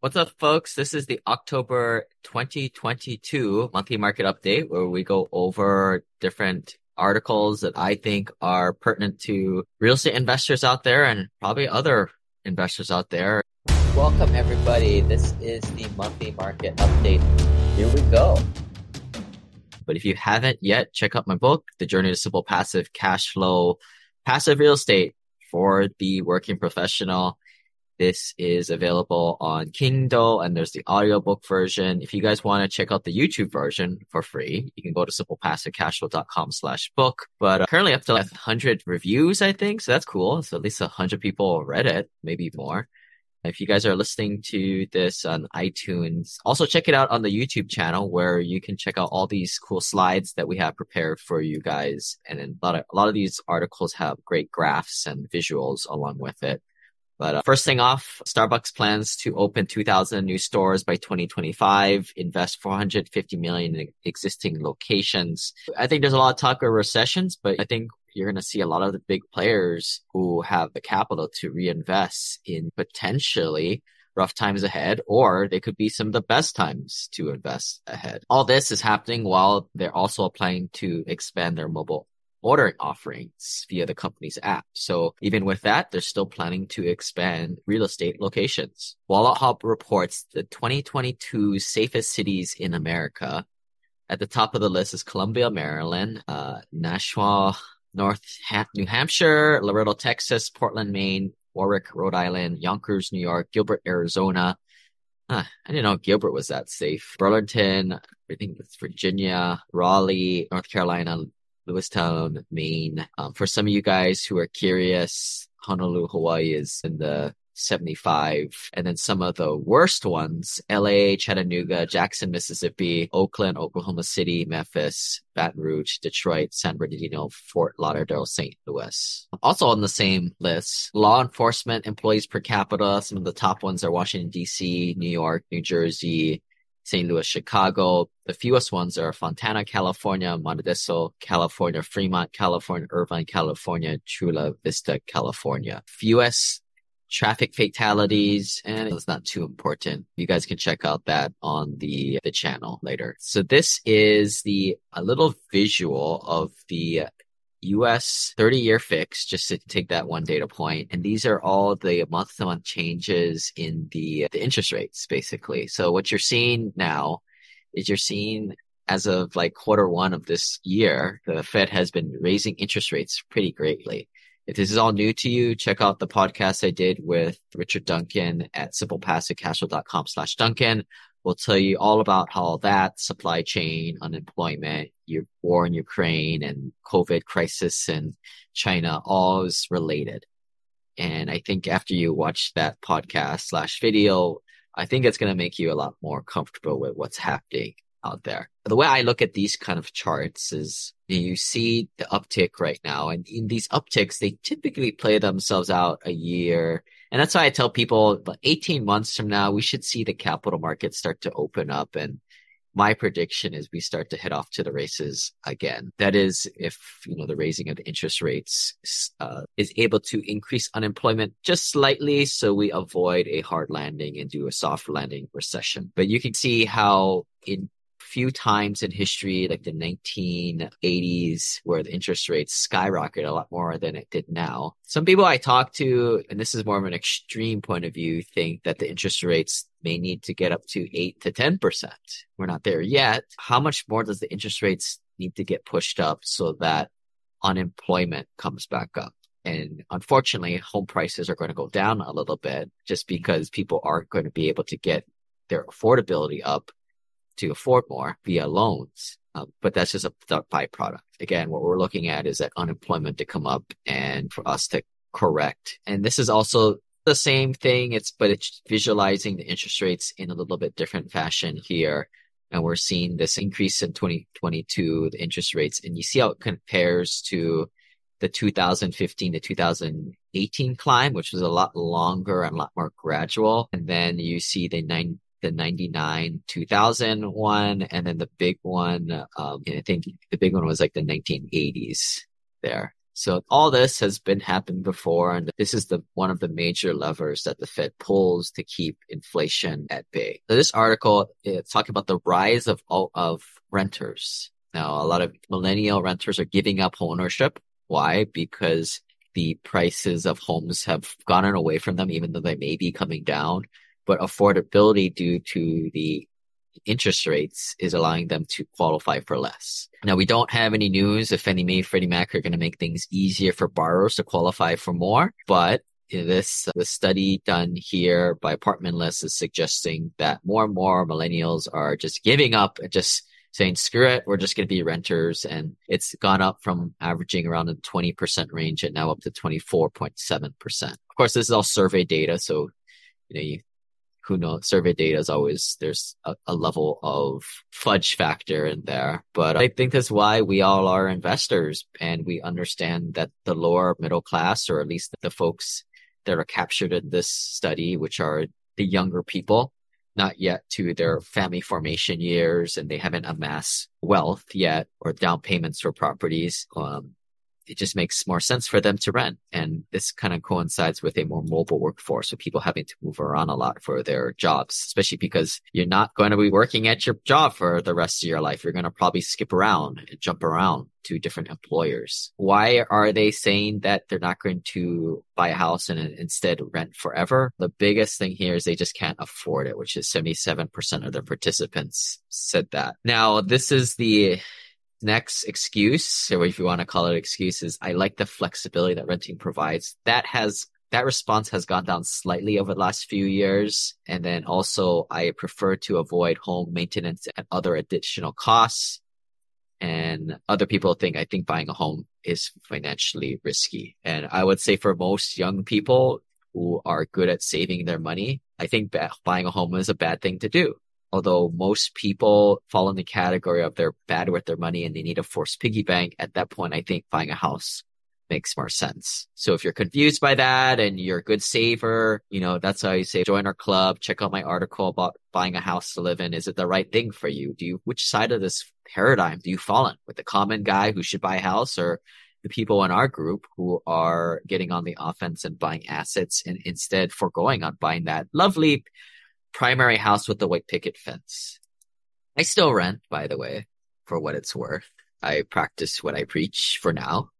What's up, folks? This is the October 2022 monthly market update where we go over different articles that I think are pertinent to real estate investors out there and probably other investors out there. Welcome, everybody. This is the monthly market update. Here we go. But if you haven't yet, check out my book, The Journey to Simple Passive Cash Flow, Passive Real Estate for the Working Professional. This is available on Kindle and there's the audiobook version. If you guys want to check out the YouTube version for free, you can go to simplepassivecashflow.com slash book. But uh, currently up to like 100 reviews, I think. So that's cool. So at least 100 people read it, maybe more. If you guys are listening to this on iTunes, also check it out on the YouTube channel where you can check out all these cool slides that we have prepared for you guys. And a lot of, a lot of these articles have great graphs and visuals along with it. But uh, first thing off, Starbucks plans to open 2,000 new stores by 2025, invest 450 million in existing locations. I think there's a lot of talk of recessions, but I think you're going to see a lot of the big players who have the capital to reinvest in potentially rough times ahead, or they could be some of the best times to invest ahead. All this is happening while they're also planning to expand their mobile ordering offerings via the company's app. So even with that, they're still planning to expand real estate locations. Wallet Hub reports the 2022 safest cities in America. At the top of the list is Columbia, Maryland, uh, Nashua, North ha- New Hampshire, Laredo, Texas, Portland, Maine, Warwick, Rhode Island, Yonkers, New York, Gilbert, Arizona. Huh, I didn't know Gilbert was that safe. Burlington, I think it's Virginia, Raleigh, North Carolina, Lewiston, Maine. Um, for some of you guys who are curious, Honolulu, Hawaii is in the 75. And then some of the worst ones, LA, Chattanooga, Jackson, Mississippi, Oakland, Oklahoma City, Memphis, Baton Rouge, Detroit, San Bernardino, Fort Lauderdale, St. Louis. Also on the same list, law enforcement employees per capita. Some of the top ones are Washington, D.C., New York, New Jersey, St. Louis, Chicago. The fewest ones are Fontana, California, Modesto, California, Fremont, California, Irvine, California, Chula Vista, California. Fewest traffic fatalities and it's not too important. You guys can check out that on the the channel later. So this is the a little visual of the US 30 year fix, just to take that one data point. And these are all the month to month changes in the, the interest rates, basically. So what you're seeing now is you're seeing as of like quarter one of this year, the Fed has been raising interest rates pretty greatly. If this is all new to you, check out the podcast I did with Richard Duncan at simplepassivecashflow.com slash Duncan. We'll tell you all about how that supply chain, unemployment, your war in Ukraine and COVID crisis in China, all is related. And I think after you watch that podcast slash video, I think it's going to make you a lot more comfortable with what's happening out there. The way I look at these kind of charts is you see the uptick right now and in these upticks, they typically play themselves out a year. And that's why I tell people 18 months from now, we should see the capital markets start to open up. And my prediction is we start to head off to the races again. That is, if, you know, the raising of the interest rates, uh, is able to increase unemployment just slightly. So we avoid a hard landing and do a soft landing recession. But you can see how in few times in history, like the 1980s, where the interest rates skyrocketed a lot more than it did now. Some people I talk to, and this is more of an extreme point of view, think that the interest rates may need to get up to 8 to 10%. We're not there yet. How much more does the interest rates need to get pushed up so that unemployment comes back up? And unfortunately, home prices are going to go down a little bit just because people aren't going to be able to get their affordability up to afford more via loans. Uh, but that's just a byproduct. Again, what we're looking at is that unemployment to come up and for us to correct. And this is also the same thing. It's, but it's visualizing the interest rates in a little bit different fashion here. And we're seeing this increase in 2022, the interest rates, and you see how it compares to the 2015 to 2018 climb, which was a lot longer and a lot more gradual. And then you see the nine, the 99 2000 one and then the big one um i think the big one was like the 1980s there So all this has been happened before, and this is the one of the major levers that the Fed pulls to keep inflation at bay. So this article it's talking about the rise of of renters. Now, a lot of millennial renters are giving up ownership. Why? Because the prices of homes have gotten away from them, even though they may be coming down. But affordability due to the interest rates is allowing them to qualify for less. Now, we don't have any news if Fannie Mae, Freddie Mac are going to make things easier for borrowers to qualify for more, but this the study done here by Apartment List is suggesting that more and more millennials are just giving up and just saying, screw it, we're just going to be renters. And it's gone up from averaging around the 20% range and now up to 24.7%. Of course, this is all survey data. So, you know, you, who knows, survey data is always, there's a, a level of fudge factor in there. But I think that's why we all are investors and we understand that the lower middle class, or at least the folks that are captured in this study, which are the younger people, not yet to their family formation years and they haven't amassed wealth yet or down payments for properties. Um, it just makes more sense for them to rent. And this kind of coincides with a more mobile workforce. So people having to move around a lot for their jobs, especially because you're not going to be working at your job for the rest of your life. You're going to probably skip around and jump around to different employers. Why are they saying that they're not going to buy a house and uh, instead rent forever? The biggest thing here is they just can't afford it, which is 77% of the participants said that. Now, this is the next excuse, or if you want to call it excuses, I like the flexibility that renting provides. That has that response has gone down slightly over the last few years. And then also I prefer to avoid home maintenance and other additional costs. And other people think I think buying a home is financially risky. And I would say for most young people who are good at saving their money, I think buying a home is a bad thing to do although most people fall in the category of they're bad with their money and they need a forced piggy bank, at that point, I think buying a house makes more sense. So if you're confused by that and you're a good saver, you know, that's how you say join our club, check out my article about buying a house to live in. Is it the right thing for you? Do you, which side of this paradigm do you fall in with the common guy who should buy a house or the people in our group who are getting on the offense and buying assets and instead foregoing on buying that lovely primary house with the white picket fence. I still rent, by the way, for what it's worth. I practice what I preach for now.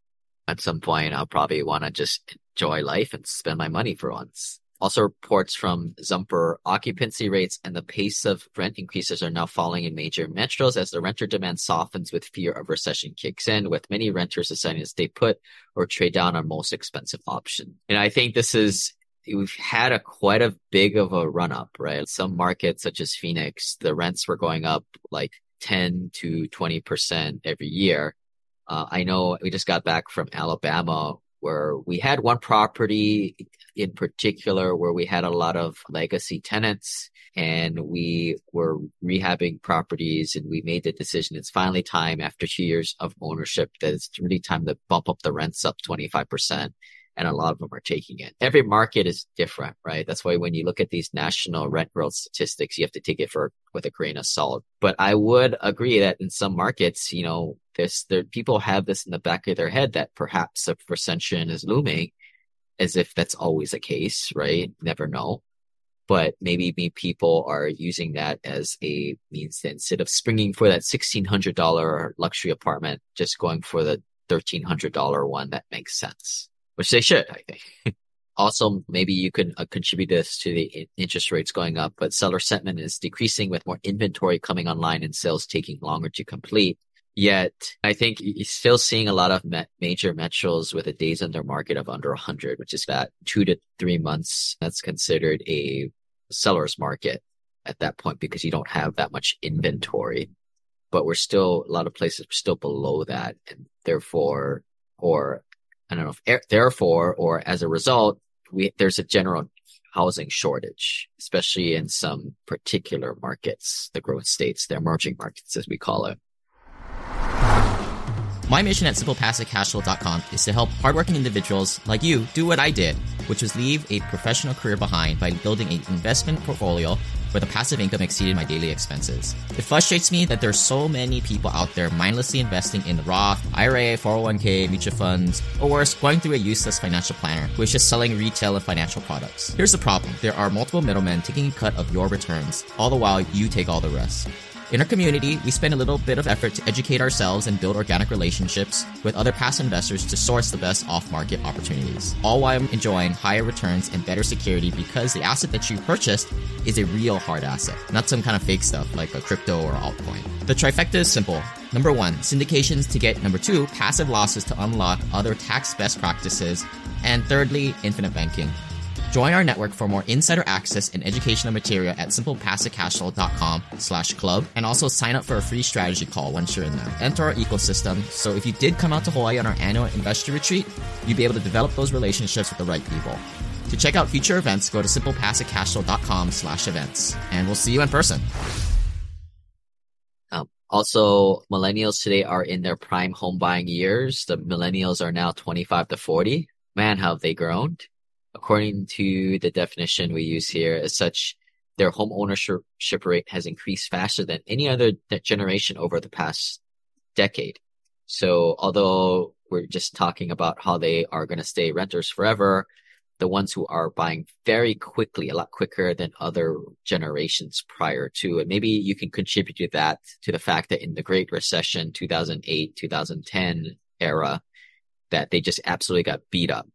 At some point, I'll probably want to just enjoy life and spend my money for once. Also reports from Zumper occupancy rates and the pace of rent increases are now falling in major metros as the renter demand softens with fear of recession kicks in, with many renters deciding to stay put or trade down on most expensive option. And I think this is we've had a quite a big of a run up, right? Some markets such as Phoenix, the rents were going up like 10 to 20% every year. Uh, I know we just got back from Alabama where we had one property in particular where we had a lot of legacy tenants and we were rehabbing properties and we made the decision it's finally time after two years of ownership that it's really time to bump up the rents up 25% and a lot of them are taking it. Every market is different, right? That's why when you look at these national rent growth statistics, you have to take it for with a grain of salt. But I would agree that in some markets, you know, this there people have this in the back of their head that perhaps a recession is looming, as if that's always the case, right? Never know. But maybe people are using that as a means that instead of springing for that $1,600 luxury apartment, just going for the $1,300 one that makes sense which they should, I think. also, maybe you can uh, contribute this to the interest rates going up, but seller sentiment is decreasing with more inventory coming online and sales taking longer to complete. Yet, I think you're still seeing a lot of major metros with a days under market of under 100, which is that two to three months. That's considered a seller's market at that point because you don't have that much inventory. But we're still, a lot of places are still below that. And therefore, or I don't know if therefore or as a result, we, there's a general housing shortage, especially in some particular markets, the growth states, the emerging markets, as we call it. My mission at simplepassivecashflow.com is to help hardworking individuals like you do what I did, which was leave a professional career behind by building an investment portfolio where the passive income exceeded my daily expenses. It frustrates me that there's so many people out there mindlessly investing in Roth, IRA, 401k, mutual funds, or worse, going through a useless financial planner who is just selling retail and financial products. Here's the problem. There are multiple middlemen taking a cut of your returns, all the while you take all the rest. In our community, we spend a little bit of effort to educate ourselves and build organic relationships with other past investors to source the best off market opportunities, all while enjoying higher returns and better security because the asset that you purchased is a real hard asset, not some kind of fake stuff like a crypto or altcoin. The trifecta is simple. Number one, syndications to get number two, passive losses to unlock other tax best practices, and thirdly, infinite banking. Join our network for more insider access and educational material at simplepassivecashflow.com slash club and also sign up for a free strategy call once you're in there. Enter our ecosystem so if you did come out to Hawaii on our annual investor retreat, you'd be able to develop those relationships with the right people. To check out future events, go to simplepassivecashflow.com slash events and we'll see you in person. Um, also, millennials today are in their prime home buying years. The millennials are now 25 to 40. Man, how have they grown? According to the definition we use here, as such, their home ownership rate has increased faster than any other generation over the past decade. So although we're just talking about how they are going to stay renters forever, the ones who are buying very quickly, a lot quicker than other generations prior to, and maybe you can contribute to that to the fact that in the Great Recession, 2008, 2010 era, that they just absolutely got beat up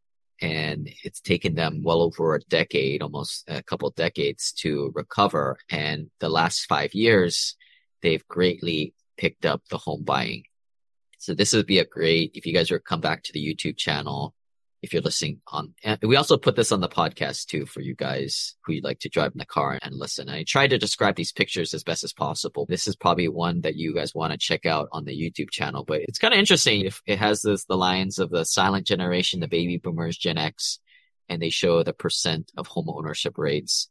and it's taken them well over a decade, almost a couple decades to recover. And the last five years, they've greatly picked up the home buying. So this would be a great, if you guys were come back to the YouTube channel, if you're listening on, and we also put this on the podcast too for you guys who like to drive in the car and listen. I try to describe these pictures as best as possible. This is probably one that you guys want to check out on the YouTube channel, but it's kind of interesting. If it has this, the lines of the silent generation, the baby boomers, Gen X, and they show the percent of home ownership rates.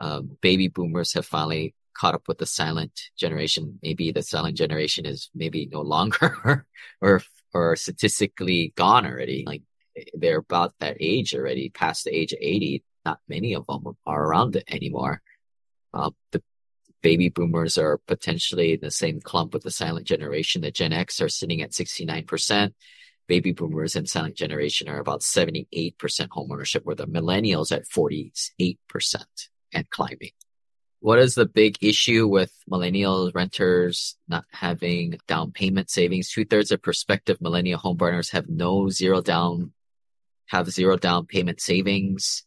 Um, baby boomers have finally caught up with the silent generation. Maybe the silent generation is maybe no longer or or statistically gone already. Like they're about that age already, past the age of 80. Not many of them are around it anymore. Uh, the baby boomers are potentially in the same clump with the silent generation. The Gen X are sitting at 69%. Baby boomers and silent generation are about 78% homeownership, where the millennials at 48% and climbing. What is the big issue with millennial renters not having down payment savings? Two thirds of prospective millennial homebuyers have no zero down have zero down payment savings.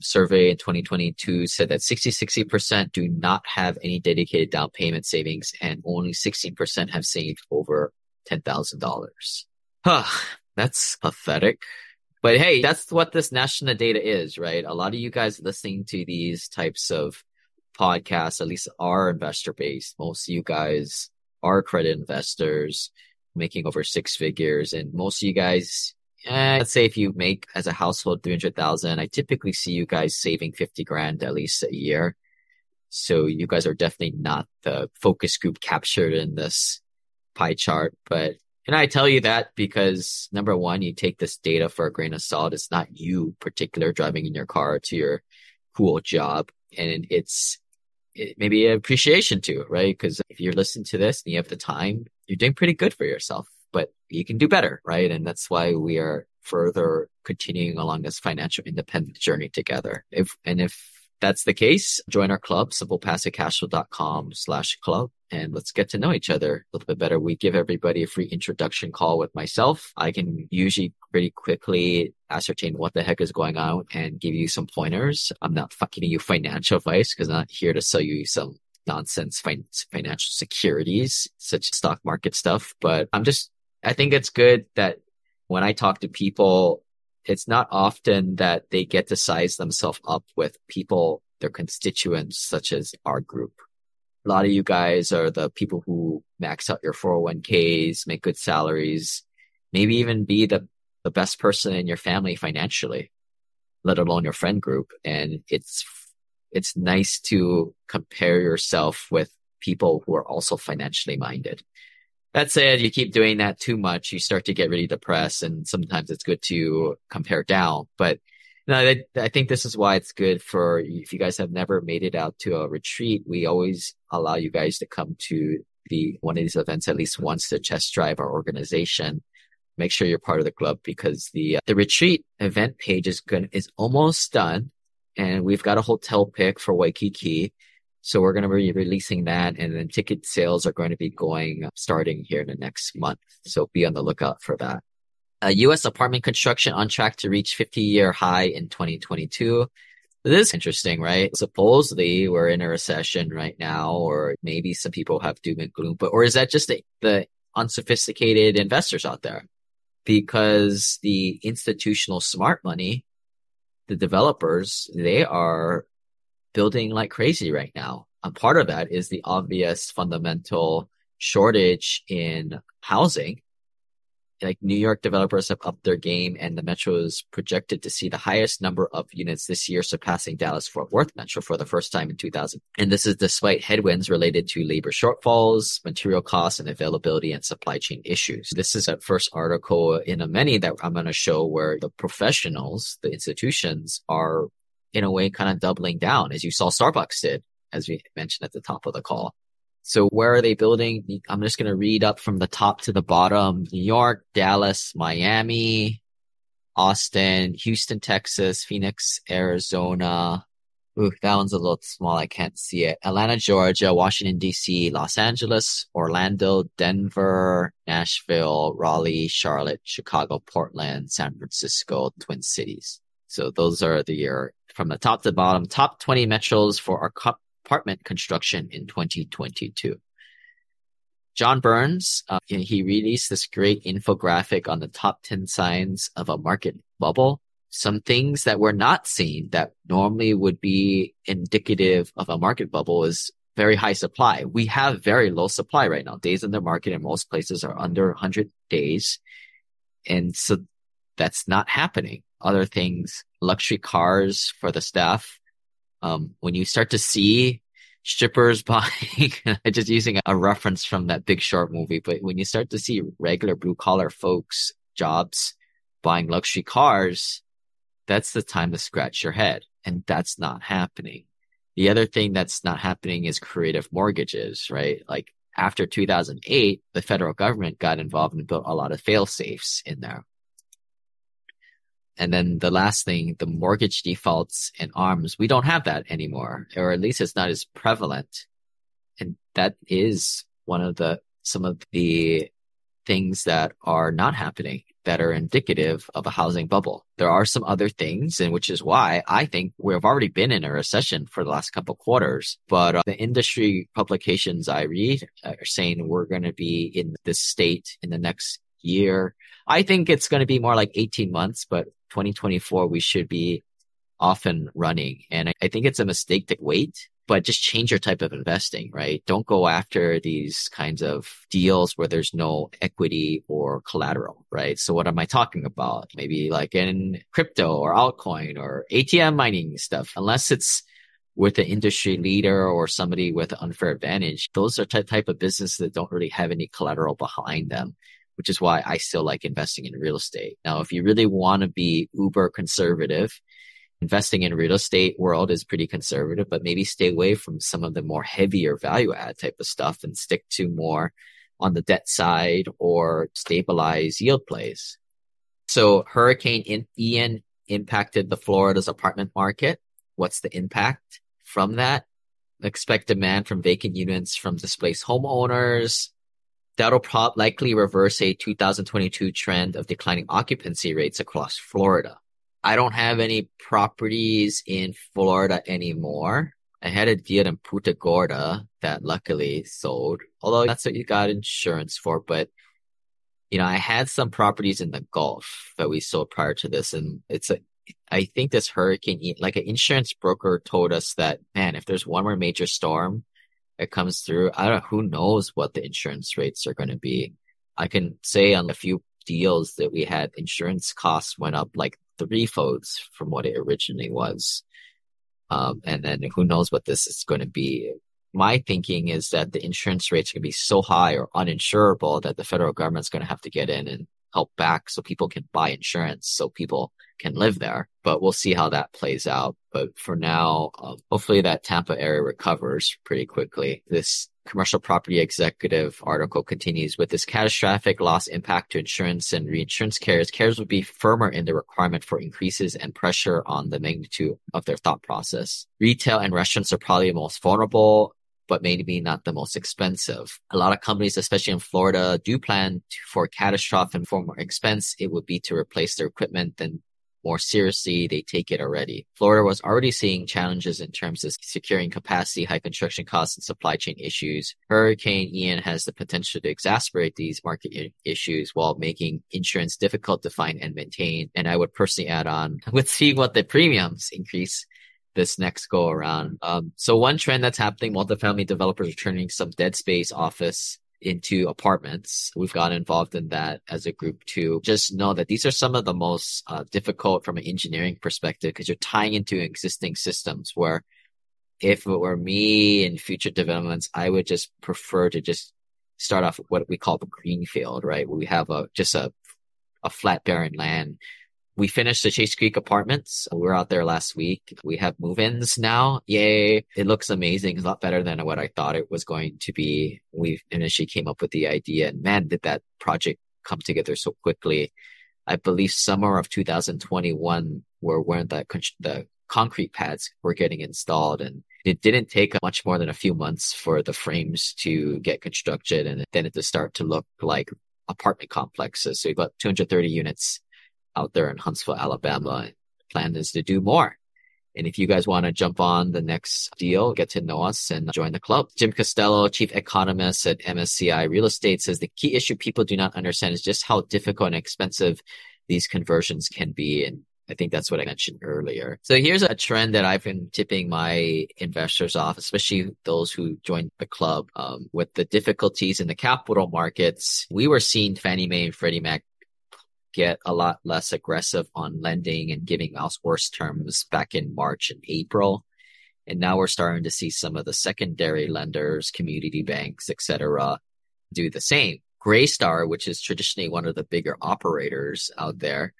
Survey in 2022 said that 60 60% do not have any dedicated down payment savings and only 16% have saved over $10,000. Huh, that's pathetic. But hey, that's what this national data is, right? A lot of you guys listening to these types of podcasts, at least our investor base, most of you guys are credit investors making over six figures. And most of you guys eh, let's say if you make as a household 300,000, I typically see you guys saving 50 grand at least a year. So you guys are definitely not the focus group captured in this pie chart. But, and I tell you that because number one, you take this data for a grain of salt. It's not you particular driving in your car to your cool job. And it's it, maybe appreciation too, right? Because if you're listening to this and you have the time, you're doing pretty good for yourself but you can do better, right? And that's why we are further continuing along this financial independent journey together. If, and if that's the case, join our club, simplepassivecashflow.com slash club. And let's get to know each other a little bit better. We give everybody a free introduction call with myself. I can usually pretty quickly ascertain what the heck is going on and give you some pointers. I'm not giving you financial advice because I'm not here to sell you some nonsense fin- financial securities, such as stock market stuff, but I'm just I think it's good that when I talk to people, it's not often that they get to size themselves up with people, their constituents, such as our group. A lot of you guys are the people who max out your 401ks, make good salaries, maybe even be the, the best person in your family financially, let alone your friend group. And it's, it's nice to compare yourself with people who are also financially minded That said, you keep doing that too much, you start to get really depressed and sometimes it's good to compare down. But I, I think this is why it's good for if you guys have never made it out to a retreat, we always allow you guys to come to the one of these events at least once to test drive our organization. Make sure you're part of the club because the the retreat event page is good is almost done, and we've got a hotel pick for Waikiki. So we're going to be releasing that and then ticket sales are going to be going starting here in the next month. So be on the lookout for that. Uh, U.S. apartment construction on track to reach 50 year high in 2022. This is interesting, right? Supposedly we're in a recession right now, or maybe some people have doom and gloom, but, or is that just the, the unsophisticated investors out there? Because the institutional smart money, the developers, they are building like crazy right now. And part of that is the obvious fundamental shortage in housing. Like New York developers have upped their game and the metro is projected to see the highest number of units this year, surpassing Dallas Fort Worth Metro for the first time in 2000. And this is despite headwinds related to labor shortfalls, material costs, and availability and supply chain issues. This is a first article in a many that I'm going to show where the professionals, the institutions are in a way kind of doubling down as you saw Starbucks did, as we mentioned at the top of the call. So where are they building? I'm just going to read up from the top to the bottom. New York, Dallas, Miami, Austin, Houston, Texas, Phoenix, Arizona. Ooh, that one's a little small. I can't see it. Atlanta, Georgia, Washington, DC, Los Angeles, Orlando, Denver, Nashville, Raleigh, Charlotte, Chicago, Portland, San Francisco, Twin Cities. So those are the year from the top to bottom, top 20 metros for our apartment construction in 2022. John Burns, uh, he released this great infographic on the top 10 signs of a market bubble. Some things that we're not seeing that normally would be indicative of a market bubble is very high supply. We have very low supply right now. Days in the market in most places are under 100 days. And so that's not happening other things, luxury cars for the staff. Um, when you start to see strippers buying, just using a reference from that big short movie, but when you start to see regular blue collar folks, jobs buying luxury cars, that's the time to scratch your head. And that's not happening. The other thing that's not happening is creative mortgages, right? Like after 2008, the federal government got involved and built a lot of fail safes in there. And then the last thing, the mortgage defaults and arms, we don't have that anymore, or at least it's not as prevalent. And that is one of the, some of the things that are not happening that are indicative of a housing bubble. There are some other things, and which is why I think we've already been in a recession for the last couple quarters. But uh, the industry publications I read are saying we're going to be in this state in the next year. I think it's going to be more like 18 months, but 2024, we should be off and running. And I, think it's a mistake to wait, but just change your type of investing, right? Don't go after these kinds of deals where there's no equity or collateral, right? So what am I talking about? Maybe like in crypto or altcoin or ATM mining stuff, unless it's with an industry leader or somebody with an unfair advantage. Those are type, type of business that don't really have any collateral behind them which is why I still like investing in real estate. Now, if you really want to be uber conservative, investing in real estate world is pretty conservative, but maybe stay away from some of the more heavier value add type of stuff and stick to more on the debt side or stabilize yield plays. So Hurricane Ian impacted the Florida's apartment market. What's the impact from that? Expect demand from vacant units from displaced homeowners, That'll prob likely reverse a 2022 trend of declining occupancy rates across Florida. I don't have any properties in Florida anymore. I had a deal in Punta Gorda that luckily sold, although that's what you got insurance for. But, you know, I had some properties in the Gulf that we sold prior to this. And it's a, I think this hurricane, like an insurance broker told us that, man, if there's one more major storm, it comes through. I don't who knows what the insurance rates are going to be. I can say on a few deals that we had insurance costs went up like three folds from what it originally was. Um, and then who knows what this is going to be. my thinking is that the insurance rates are going to be so high or uninsurable that the federal government's going to have to get in and help back so people can buy insurance so people can live there. But we'll see how that plays out. But for now, um, hopefully that Tampa area recovers pretty quickly. This commercial property executive article continues with this catastrophic loss impact to insurance and reinsurance carriers. Carriers would be firmer in the requirement for increases and pressure on the magnitude of their thought process. Retail and restaurants are probably the most vulnerable but maybe not the most expensive. A lot of companies, especially in Florida, do plan for catastrophe and for more expense. It would be to replace their equipment than more seriously, they take it already. Florida was already seeing challenges in terms of securing capacity, high construction costs, and supply chain issues. Hurricane Ian has the potential to exacerbate these market issues while making insurance difficult to find and maintain. And I would personally add on with seeing what the premiums increase this next go around. Um, so one trend that's happening, multifamily developers are turning some dead space office into apartments. We've gotten involved in that as a group too. Just know that these are some of the most uh, difficult from an engineering perspective because you're tying into existing systems where if it were me in future developments, I would just prefer to just start off what we call the green field, right? Where we have a, just a, a flat barren land we finished the Chase Creek apartments. We were out there last week. We have move-ins now. Yay. It looks amazing. It's a lot better than what I thought it was going to be. We initially came up with the idea and man, did that project come together so quickly. I believe summer of 2021 were when the, the concrete pads were getting installed and it didn't take much more than a few months for the frames to get constructed and then it to start to look like apartment complexes. So we've got 230 units out there in Huntsville, Alabama. Plan is to do more. And if you guys want to jump on the next deal, get to know us and join the club. Jim Costello, chief economist at MSCI Real Estate says the key issue people do not understand is just how difficult and expensive these conversions can be. And I think that's what I mentioned earlier. So here's a trend that I've been tipping my investors off, especially those who joined the club. Um, with the difficulties in the capital markets, we were seeing Fannie Mae and Freddie Mac get a lot less aggressive on lending and giving out worse terms back in March and April. And now we're starting to see some of the secondary lenders, community banks, etc., do the same. Greystar, which is traditionally one of the bigger operators out there,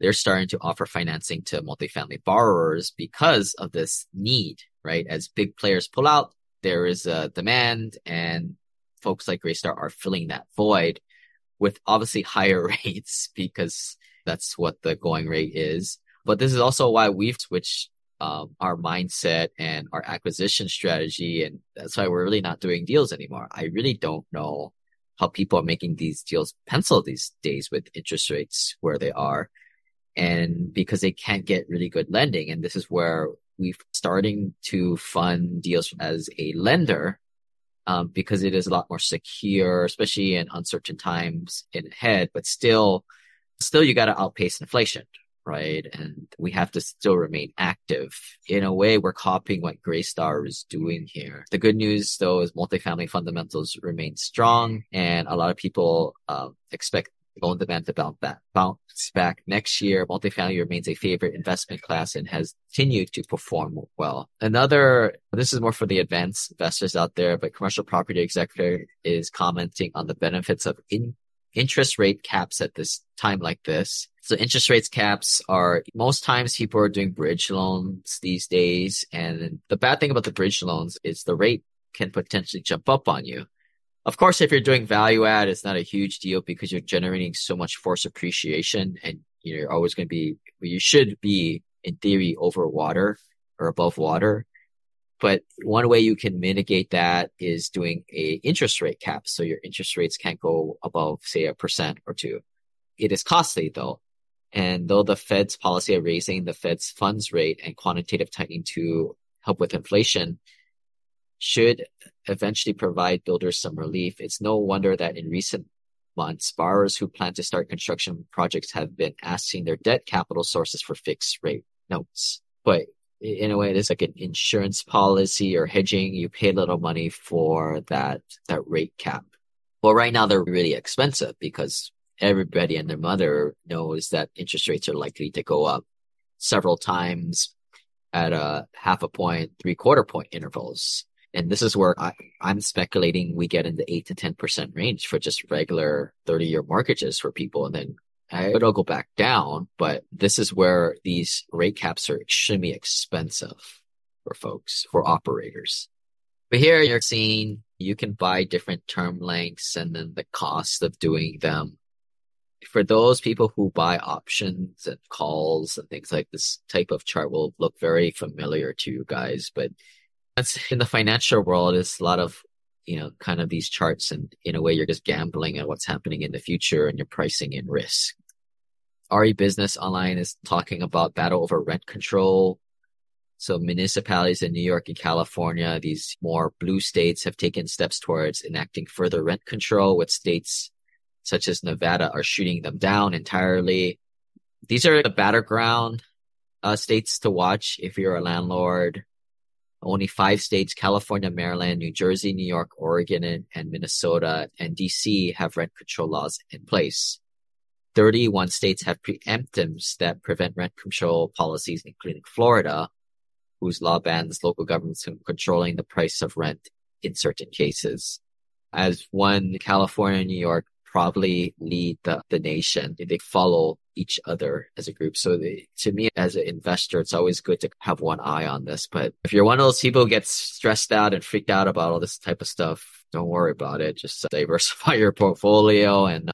they're starting to offer financing to multifamily borrowers because of this need, right? As big players pull out, there is a demand and folks like Greystar are filling that void with obviously higher rates because that's what the going rate is. But this is also why we've switched um, our mindset and our acquisition strategy. And that's why we're really not doing deals anymore. I really don't know how people are making these deals pencil these days with interest rates where they are. And because they can't get really good lending. And this is where we're starting to fund deals as a lender um, because it is a lot more secure, especially in uncertain times in ahead. But still, still you got to outpace inflation, right? And we have to still remain active. In a way, we're copying what Greystar is doing here. The good news, though, is multifamily fundamentals remain strong, and a lot of people uh, expect loan demand to bounce back, bounce back next year. Multifamily remains a favorite investment class and has continued to perform well. Another, this is more for the advanced investors out there, but commercial property executive is commenting on the benefits of in, interest rate caps at this time like this. So interest rates caps are most times people are doing bridge loans these days. And the bad thing about the bridge loans is the rate can potentially jump up on you. Of course, if you're doing value add, it's not a huge deal because you're generating so much force appreciation and you're always going to be, you should be in theory over water or above water. But one way you can mitigate that is doing a interest rate cap. So your interest rates can't go above, say, a percent or two. It is costly though. And though the Fed's policy of raising the Fed's funds rate and quantitative tightening to help with inflation should eventually provide builders some relief. It's no wonder that in recent months, borrowers who plan to start construction projects have been asking their debt capital sources for fixed rate notes. But in a way, it is like an insurance policy or hedging. You pay a little money for that, that rate cap. Well, right now they're really expensive because everybody and their mother knows that interest rates are likely to go up several times at a half a point, three quarter point intervals And this is where I, I'm speculating we get in the eight to 10% range for just regular 30 year mortgages for people. And then it'll go back down, but this is where these rate caps are extremely expensive for folks, for operators. But here you're seeing you can buy different term lengths and then the cost of doing them. For those people who buy options and calls and things like this type of chart will look very familiar to you guys, but that's in the financial world is a lot of you know kind of these charts and in a way you're just gambling at what's happening in the future and you're pricing in risk RE Business Online is talking about battle over rent control. So municipalities in New York and California, these more blue states have taken steps towards enacting further rent control with states such as Nevada are shooting them down entirely. These are the battleground uh, states to watch if you're a landlord. Only five states, California, Maryland, New Jersey, New York, Oregon, and, and Minnesota and DC have rent control laws in place. 31 states have preemptives that prevent rent control policies, including Florida, whose law bans local governments from controlling the price of rent in certain cases. As one, California and New York probably lead the, the nation. They follow each other as a group. So they, to me, as an investor, it's always good to have one eye on this. But if you're one of those people who gets stressed out and freaked out about all this type of stuff, don't worry about it. Just uh, diversify your portfolio and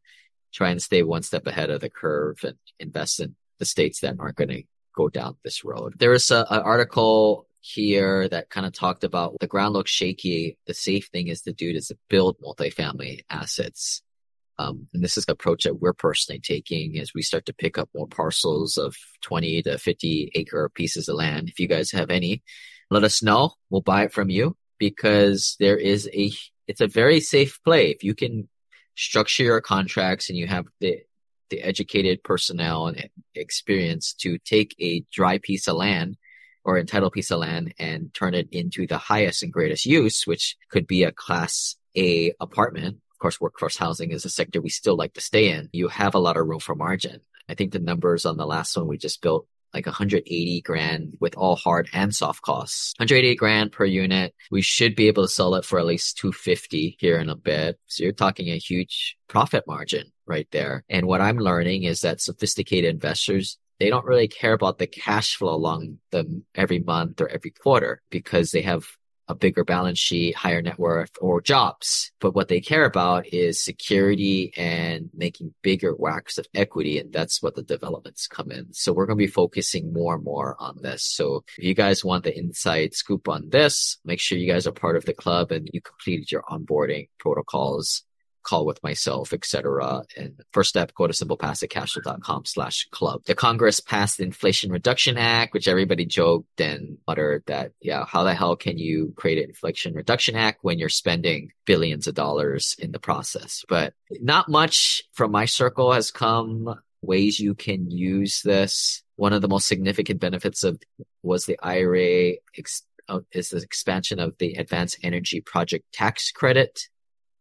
try and stay one step ahead of the curve and invest in the states that aren't going to go down this road. There was an article here that kind of talked about the ground looks shaky. The safe thing is to do is to build multifamily assets. Um, and this is the approach that we're personally taking as we start to pick up more parcels of 20 to 50 acre pieces of land. If you guys have any, let us know. We'll buy it from you because there is a, it's a very safe play. If you can structure your contracts and you have the the educated personnel and experience to take a dry piece of land or entitled piece of land and turn it into the highest and greatest use, which could be a class A apartment. Course, workforce housing is a sector we still like to stay in. You have a lot of room for margin. I think the numbers on the last one we just built like 180 grand with all hard and soft costs. 180 grand per unit. We should be able to sell it for at least 250 here in a bit. So you're talking a huge profit margin right there. And what I'm learning is that sophisticated investors they don't really care about the cash flow along them every month or every quarter because they have a bigger balance sheet, higher net worth, or jobs. But what they care about is security and making bigger whacks of equity. And that's what the developments come in. So we're going to be focusing more and more on this. So if you guys want the inside scoop on this, make sure you guys are part of the club and you completed your onboarding protocols call with myself, etc. And first step, go to simplepassivecashflow.com slash club. The Congress passed the Inflation Reduction Act, which everybody joked and uttered that, yeah, how the hell can you create an Inflation Reduction Act when you're spending billions of dollars in the process? But not much from my circle has come ways you can use this. One of the most significant benefits of was the IRA ex- uh, is the expansion of the Advanced Energy Project Tax Credit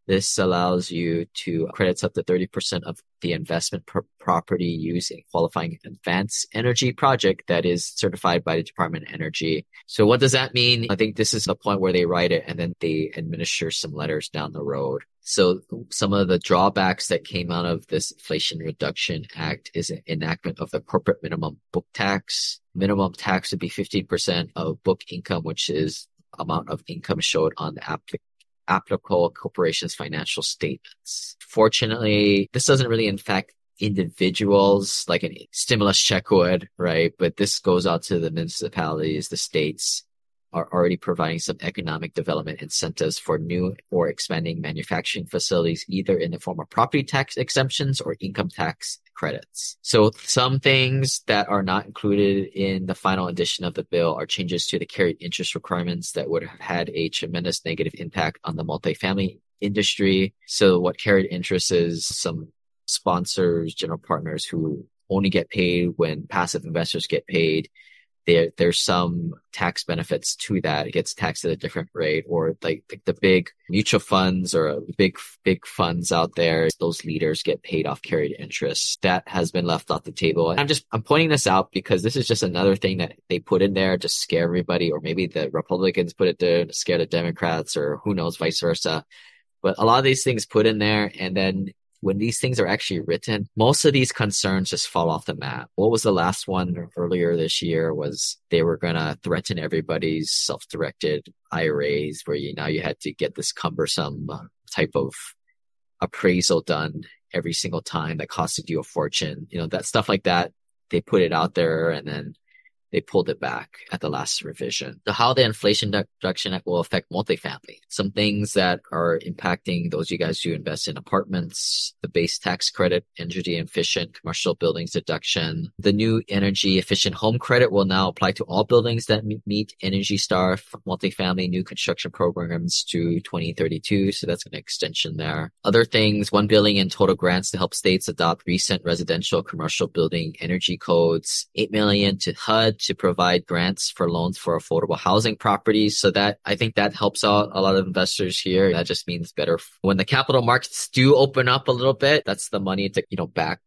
this allows you to credits up to 30% of the investment per property using qualifying advanced energy project that is certified by the Department of Energy. So what does that mean? I think this is the point where they write it and then they administer some letters down the road. So some of the drawbacks that came out of this Inflation Reduction Act is an enactment of the corporate minimum book tax. Minimum tax would be 15% of book income, which is amount of income showed on the application applicable corporation's financial statements. Fortunately, this doesn't really affect individuals like a stimulus check would, right? But this goes out to the municipalities, the states are already providing some economic development incentives for new or expanding manufacturing facilities, either in the form of property tax exemptions or income tax credits. So some things that are not included in the final edition of the bill are changes to the carried interest requirements that would have had a tremendous negative impact on the multifamily industry. So what carried interest is some sponsors, general partners who only get paid when passive investors get paid there there's some tax benefits to that. It gets taxed at a different rate, or like, the big mutual funds or big big funds out there, those leaders get paid off carried interest. That has been left off the table. And I'm just I'm pointing this out because this is just another thing that they put in there to scare everybody, or maybe the Republicans put it there to scare the Democrats, or who knows, vice versa. But a lot of these things put in there, and then when these things are actually written, most of these concerns just fall off the map. What was the last one earlier this year was they were going to threaten everybody's self-directed IRAs where you now you had to get this cumbersome uh, type of appraisal done every single time that costed you a fortune. You know, that stuff like that. They put it out there and then they pulled it back at the last revision. So how the Inflation Reduction Act will affect multifamily. Some things that are impacting those you guys who invest in apartments, the base tax credit, energy efficient commercial buildings deduction. The new energy efficient home credit will now apply to all buildings that meet Energy Star multifamily new construction programs to 2032. So that's an extension there. Other things, 1 billion in total grants to help states adopt recent residential commercial building energy codes, 8 million to HUD to provide grants for loans for affordable housing properties. So that I think that helps out a lot of investors here. That just means better when the capital markets do open up a little bit. That's the money to, you know, back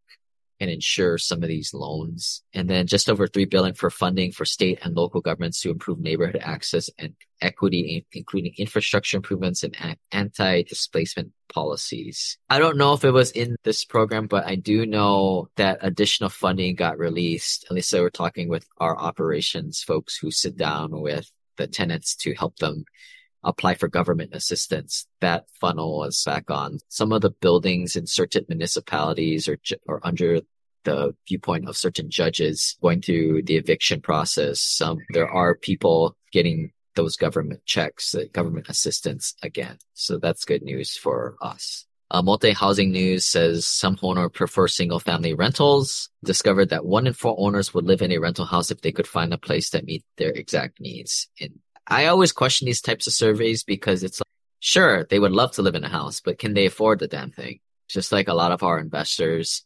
and insure some of these loans. And then just over 3 billion for funding for state and local governments to improve neighborhood access and equity, including infrastructure improvements and anti-displacement policies. I don't know if it was in this program, but I do know that additional funding got released. At least they were talking with our operations folks who sit down with the tenants to help them apply for government assistance. That funnel was back on. Some of the buildings in certain municipalities are, are under the viewpoint of certain judges going through the eviction process. Some, there are people getting those government checks, government assistance again. So that's good news for us. Uh, multi-housing news says some homeowners prefer single family rentals. Discovered that one in four owners would live in a rental house if they could find a place that meet their exact needs. And I always question these types of surveys because it's like, sure, they would love to live in a house, but can they afford the damn thing? Just like a lot of our investors,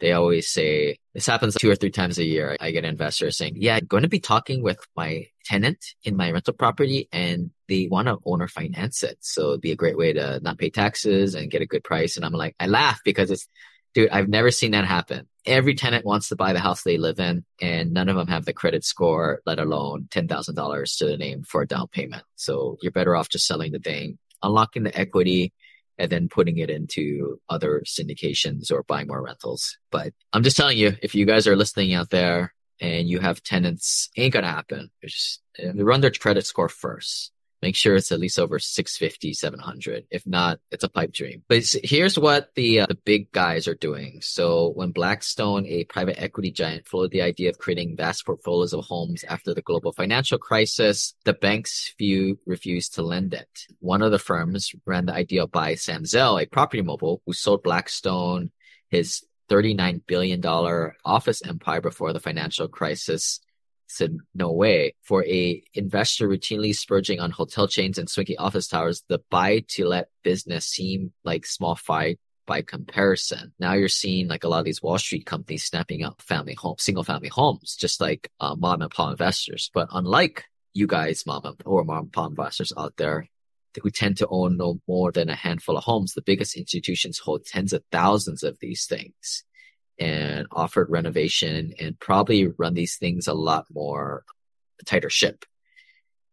they always say this happens two or three times a year. I get investors saying, yeah, I'm going to be talking with my tenant in my rental property and they want to owner finance it. So it'd be a great way to not pay taxes and get a good price. And I'm like, I laugh because it's, dude, I've never seen that happen. Every tenant wants to buy the house they live in and none of them have the credit score, let alone $10,000 to the name for a down payment. So you're better off just selling the thing, unlocking the equity and then putting it into other syndications or buying more rentals. But I'm just telling you, if you guys are listening out there and you have tenants, ain't gonna happen. Just uh, run their credit score first make sure it's at least over 650 700 if not it's a pipe dream. But here's what the uh, the big guys are doing. So when blackstone a private equity giant floated the idea of creating vast portfolios of homes after the global financial crisis the banks few refused to lend it. One of the firms ran the idea by sam zell a property mogul who sold blackstone his $39 billion office empire before the financial crisis said no way. For a investor routinely spurging on hotel chains and swanky office towers, the buy to let business seemed like small fry by comparison. Now you're seeing like a lot of these Wall Street companies snapping up family homes, single family homes, just like uh, mom and pop investors. But unlike you guys, mom and, or mom and pop investors out there, who tend to own no more than a handful of homes, the biggest institutions hold tens of thousands of these things and offered renovation and probably run these things a lot more tighter ship.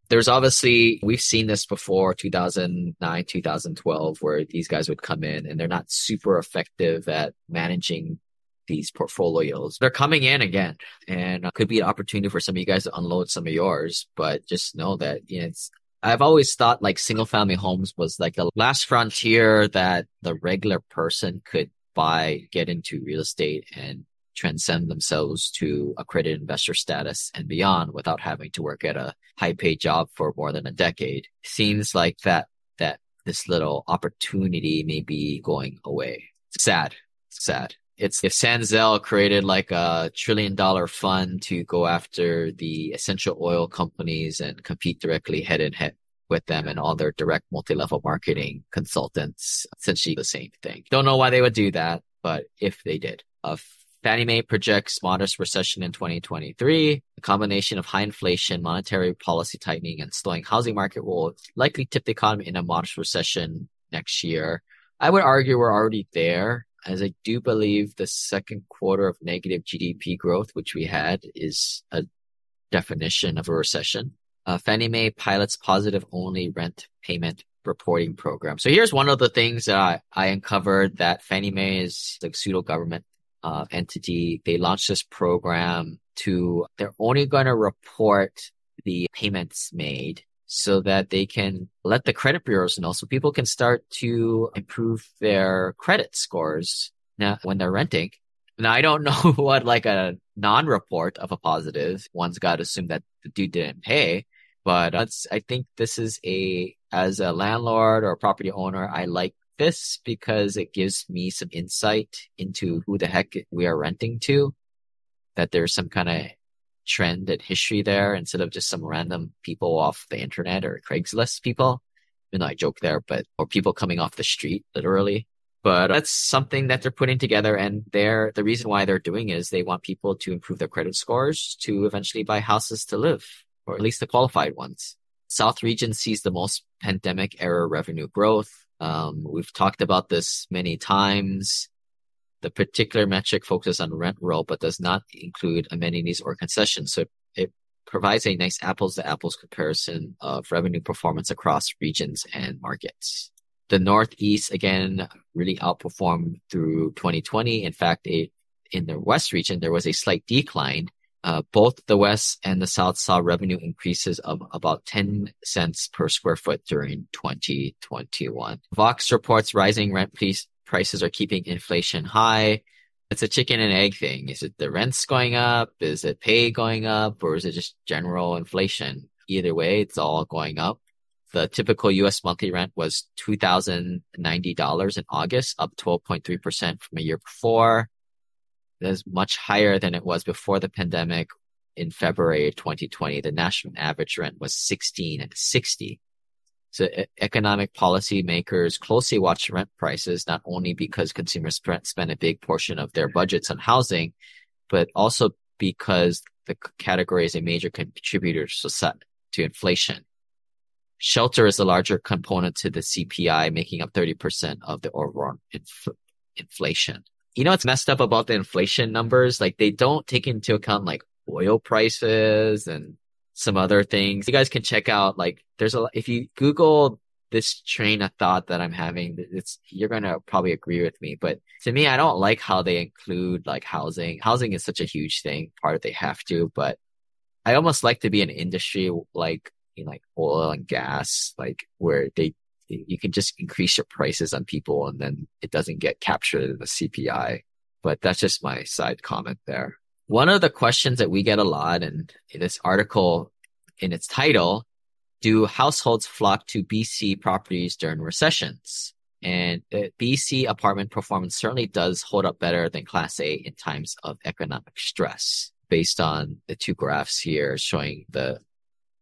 There's obviously, we've seen this before 2009, 2012, where these guys would come in and they're not super effective at managing these portfolios. They're coming in again and could be an opportunity for some of you guys to unload some of yours, but just know that you know, it's, I've always thought like single family homes was like the last frontier that the regular person could buy, get into real estate and transcend themselves to accredited investor status and beyond without having to work at a high paid job for more than a decade. Seems like that, that this little opportunity may be going away. Sad. Sad. It's if Sam Zell created like a trillion dollar fund to go after the essential oil companies and compete directly head in head with them and all their direct multi-level marketing consultants, essentially the same thing. Don't know why they would do that, but if they did, a Fannie Mae projects modest recession in 2023. A combination of high inflation, monetary policy tightening, and slowing housing market will likely tip the economy in a modest recession next year. I would argue we're already there, as I do believe the second quarter of negative GDP growth, which we had, is a definition of a recession. Uh, Fannie Mae pilots positive only rent payment reporting program. So here's one of the things that I, uncovered that Fannie Mae is like pseudo government uh, entity. They launched this program to, they're only going to report the payments made so that they can let the credit bureaus know so people can start to improve their credit scores now when they're renting. Now, I don't know what like a non-report of a positive. One's got to assume that the dude didn't pay, but mm-hmm. that's, I think this is a, as a landlord or a property owner, I like this because it gives me some insight into who the heck we are renting to, that there's some kind of trend and history there instead of just some random people off the internet or Craigslist people. You know, I joke there, but, or people coming off the street, literally. But that's something that they're putting together. And they're, the reason why they're doing is they want people to improve their credit scores to eventually buy houses to live, or at least the qualified ones. South region sees the most pandemic era revenue growth. Um, we've talked about this many times. The particular metric focuses on rent roll, but does not include amenities or concessions. So it provides a nice apples to apples comparison of revenue performance across regions and markets. The Northeast again really outperformed through 2020. In fact, it, in the West region, there was a slight decline. Uh, both the West and the South saw revenue increases of about 10 cents per square foot during 2021. Vox reports rising rent piece prices are keeping inflation high. It's a chicken and egg thing. Is it the rents going up? Is it pay going up? Or is it just general inflation? Either way, it's all going up. The typical US monthly rent was $2,090 in August, up 12.3% from a year before. That's much higher than it was before the pandemic in February 2020. The national average rent was 16 and 60. So economic policy makers closely watch rent prices, not only because consumers spend a big portion of their budgets on housing, but also because the category is a major contributor to inflation. Shelter is a larger component to the CPI, making up 30% of the overall inf- inflation. You know what's messed up about the inflation numbers? Like they don't take into account like oil prices and some other things. You guys can check out like there's a if you Google this train of thought that I'm having, it's you're gonna probably agree with me. But to me, I don't like how they include like housing. Housing is such a huge thing, part of they have to, but I almost like to be an industry like in like oil and gas, like where they you can just increase your prices on people and then it doesn't get captured in the CPI. But that's just my side comment there. One of the questions that we get a lot, and this article in its title, do households flock to BC properties during recessions? And uh, BC apartment performance certainly does hold up better than Class A in times of economic stress, based on the two graphs here showing the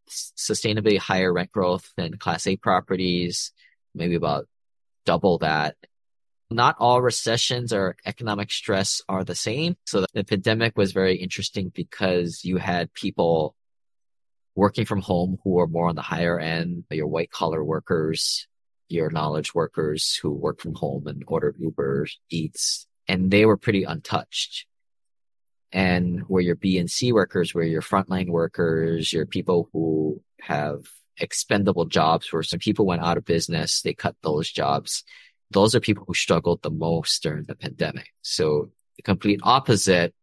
sustainably higher rent growth than Class A properties, maybe about double that not all recessions or economic stress are the same. So the pandemic was very interesting because you had people working from home who are more on the higher end, your white collar workers, your knowledge workers who work from home and order Uber Eats, and they were pretty untouched. And where your B and C workers, where your frontline workers, your people who have expendable jobs where some people went out of business, they cut those jobs those are people who struggled the most during the pandemic. So the complete opposite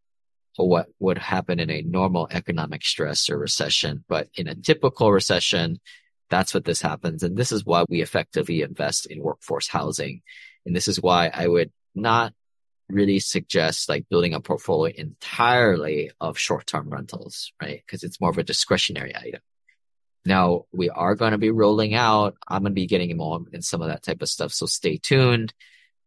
of what would happen in a normal economic stress or recession. But in a typical recession, that's what this happens. And this is why we effectively invest in workforce housing. And this is why I would not really suggest like building a portfolio entirely of short-term rentals, right? Because it's more of a discretionary item. Now we are going to be rolling out. I'm going to be getting involved in some of that type of stuff. So stay tuned.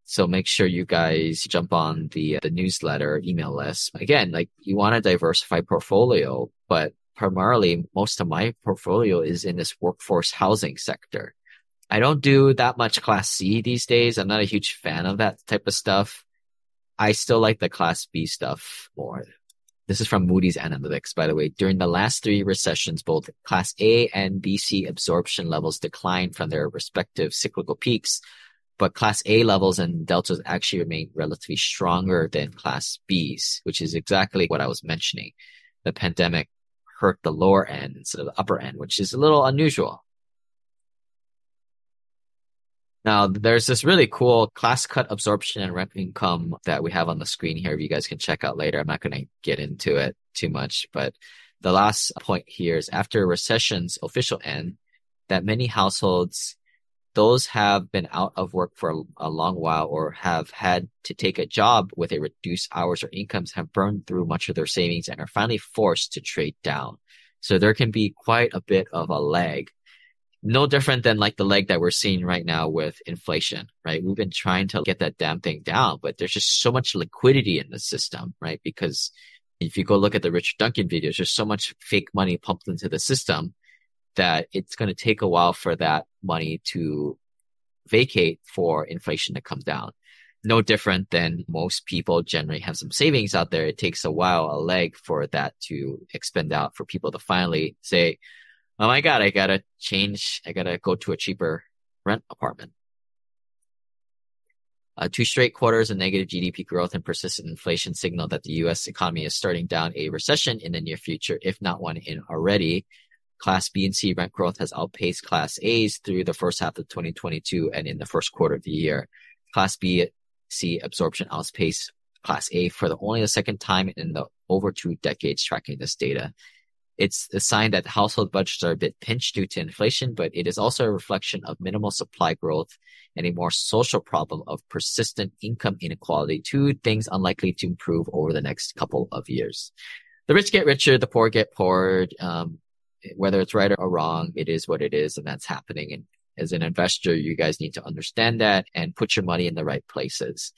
So make sure you guys jump on the, the newsletter email list. Again, like you want a diversified portfolio, but primarily most of my portfolio is in this workforce housing sector. I don't do that much class C these days. I'm not a huge fan of that type of stuff. I still like the class B stuff more. This is from Moody's Analytics, by the way. During the last three recessions, both class A and BC absorption levels declined from their respective cyclical peaks, but class A levels and deltas actually remain relatively stronger than class B's, which is exactly what I was mentioning. The pandemic hurt the lower end instead of the upper end, which is a little unusual. Now, there's this really cool class cut absorption and rent income that we have on the screen here. If you guys can check out later. I'm not going to get into it too much, but the last point here is after recession's official end, that many households, those have been out of work for a long while or have had to take a job with a reduced hours or incomes have burned through much of their savings and are finally forced to trade down. So there can be quite a bit of a lag no different than like the leg that we're seeing right now with inflation, right? We've been trying to get that damn thing down, but there's just so much liquidity in the system, right? Because if you go look at the Richard Duncan videos, there's so much fake money pumped into the system that it's going to take a while for that money to vacate for inflation to come down. No different than most people generally have some savings out there. It takes a while, a leg for that to expend out for people to finally say, oh my god, I gotta change, I gotta go to a cheaper rent apartment. Uh, two straight quarters of negative GDP growth and persistent inflation signal that the U.S. economy is starting down a recession in the near future, if not one in already. Class B and C rent growth has outpaced Class A's through the first half of 2022 and in the first quarter of the year. Class B, C absorption outpaced Class A for the only the second time in the over two decades tracking this data. It's a sign that household budgets are a bit pinched due to inflation, but it is also a reflection of minimal supply growth and a more social problem of persistent income inequality, two things unlikely to improve over the next couple of years. The rich get richer, the poor get poorer. Um, whether it's right or wrong, it is what it is, and that's happening. And as an investor, you guys need to understand that and put your money in the right places.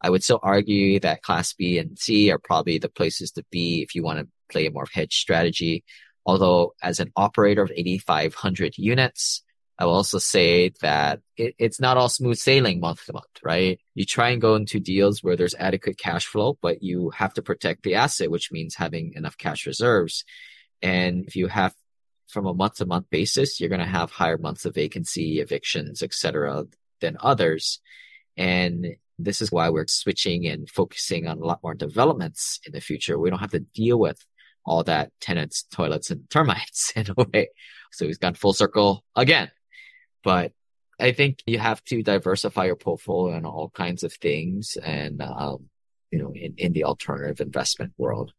I would still argue that class B and C are probably the places to be if you want to play a more hedge strategy. Although as an operator of 8,500 units, I will also say that it, it's not all smooth sailing month to month, right? You try and go into deals where there's adequate cash flow, but you have to protect the asset, which means having enough cash reserves. And if you have from a month to month basis, you're going to have higher months of vacancy, evictions, etc., than others. And this is why we're switching and focusing on a lot more developments in the future. We don't have to deal with all that tenants, toilets, and termites in a way. So he's gone full circle again. But I think you have to diversify your portfolio in all kinds of things and, um, you know, in, in the alternative investment world.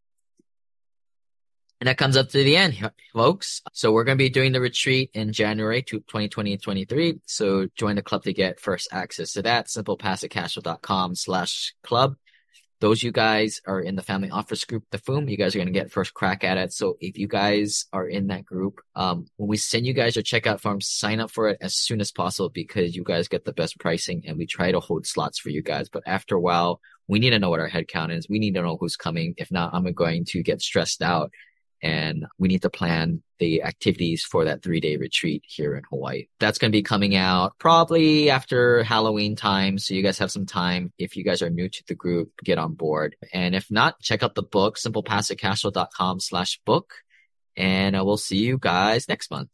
And that comes up to the end, folks. So we're going to be doing the retreat in January to 2020 and 23. So join the club to get first access to that. Simplepassivecashflow.com slash club those you guys are in the family office group, the FOOM, you guys are going to get first crack at it. So if you guys are in that group, um, when we send you guys your checkout form, sign up for it as soon as possible because you guys get the best pricing and we try to hold slots for you guys. But after a while, we need to know what our head count is. We need to know who's coming. If not, I'm going to get stressed out and we need to plan the activities for that three day retreat here in Hawaii. That's going to be coming out probably after Halloween time. So you guys have some time. If you guys are new to the group, get on board. And if not, check out the book, simplepassivecashflow.com slash book. And uh, I will see you guys next month.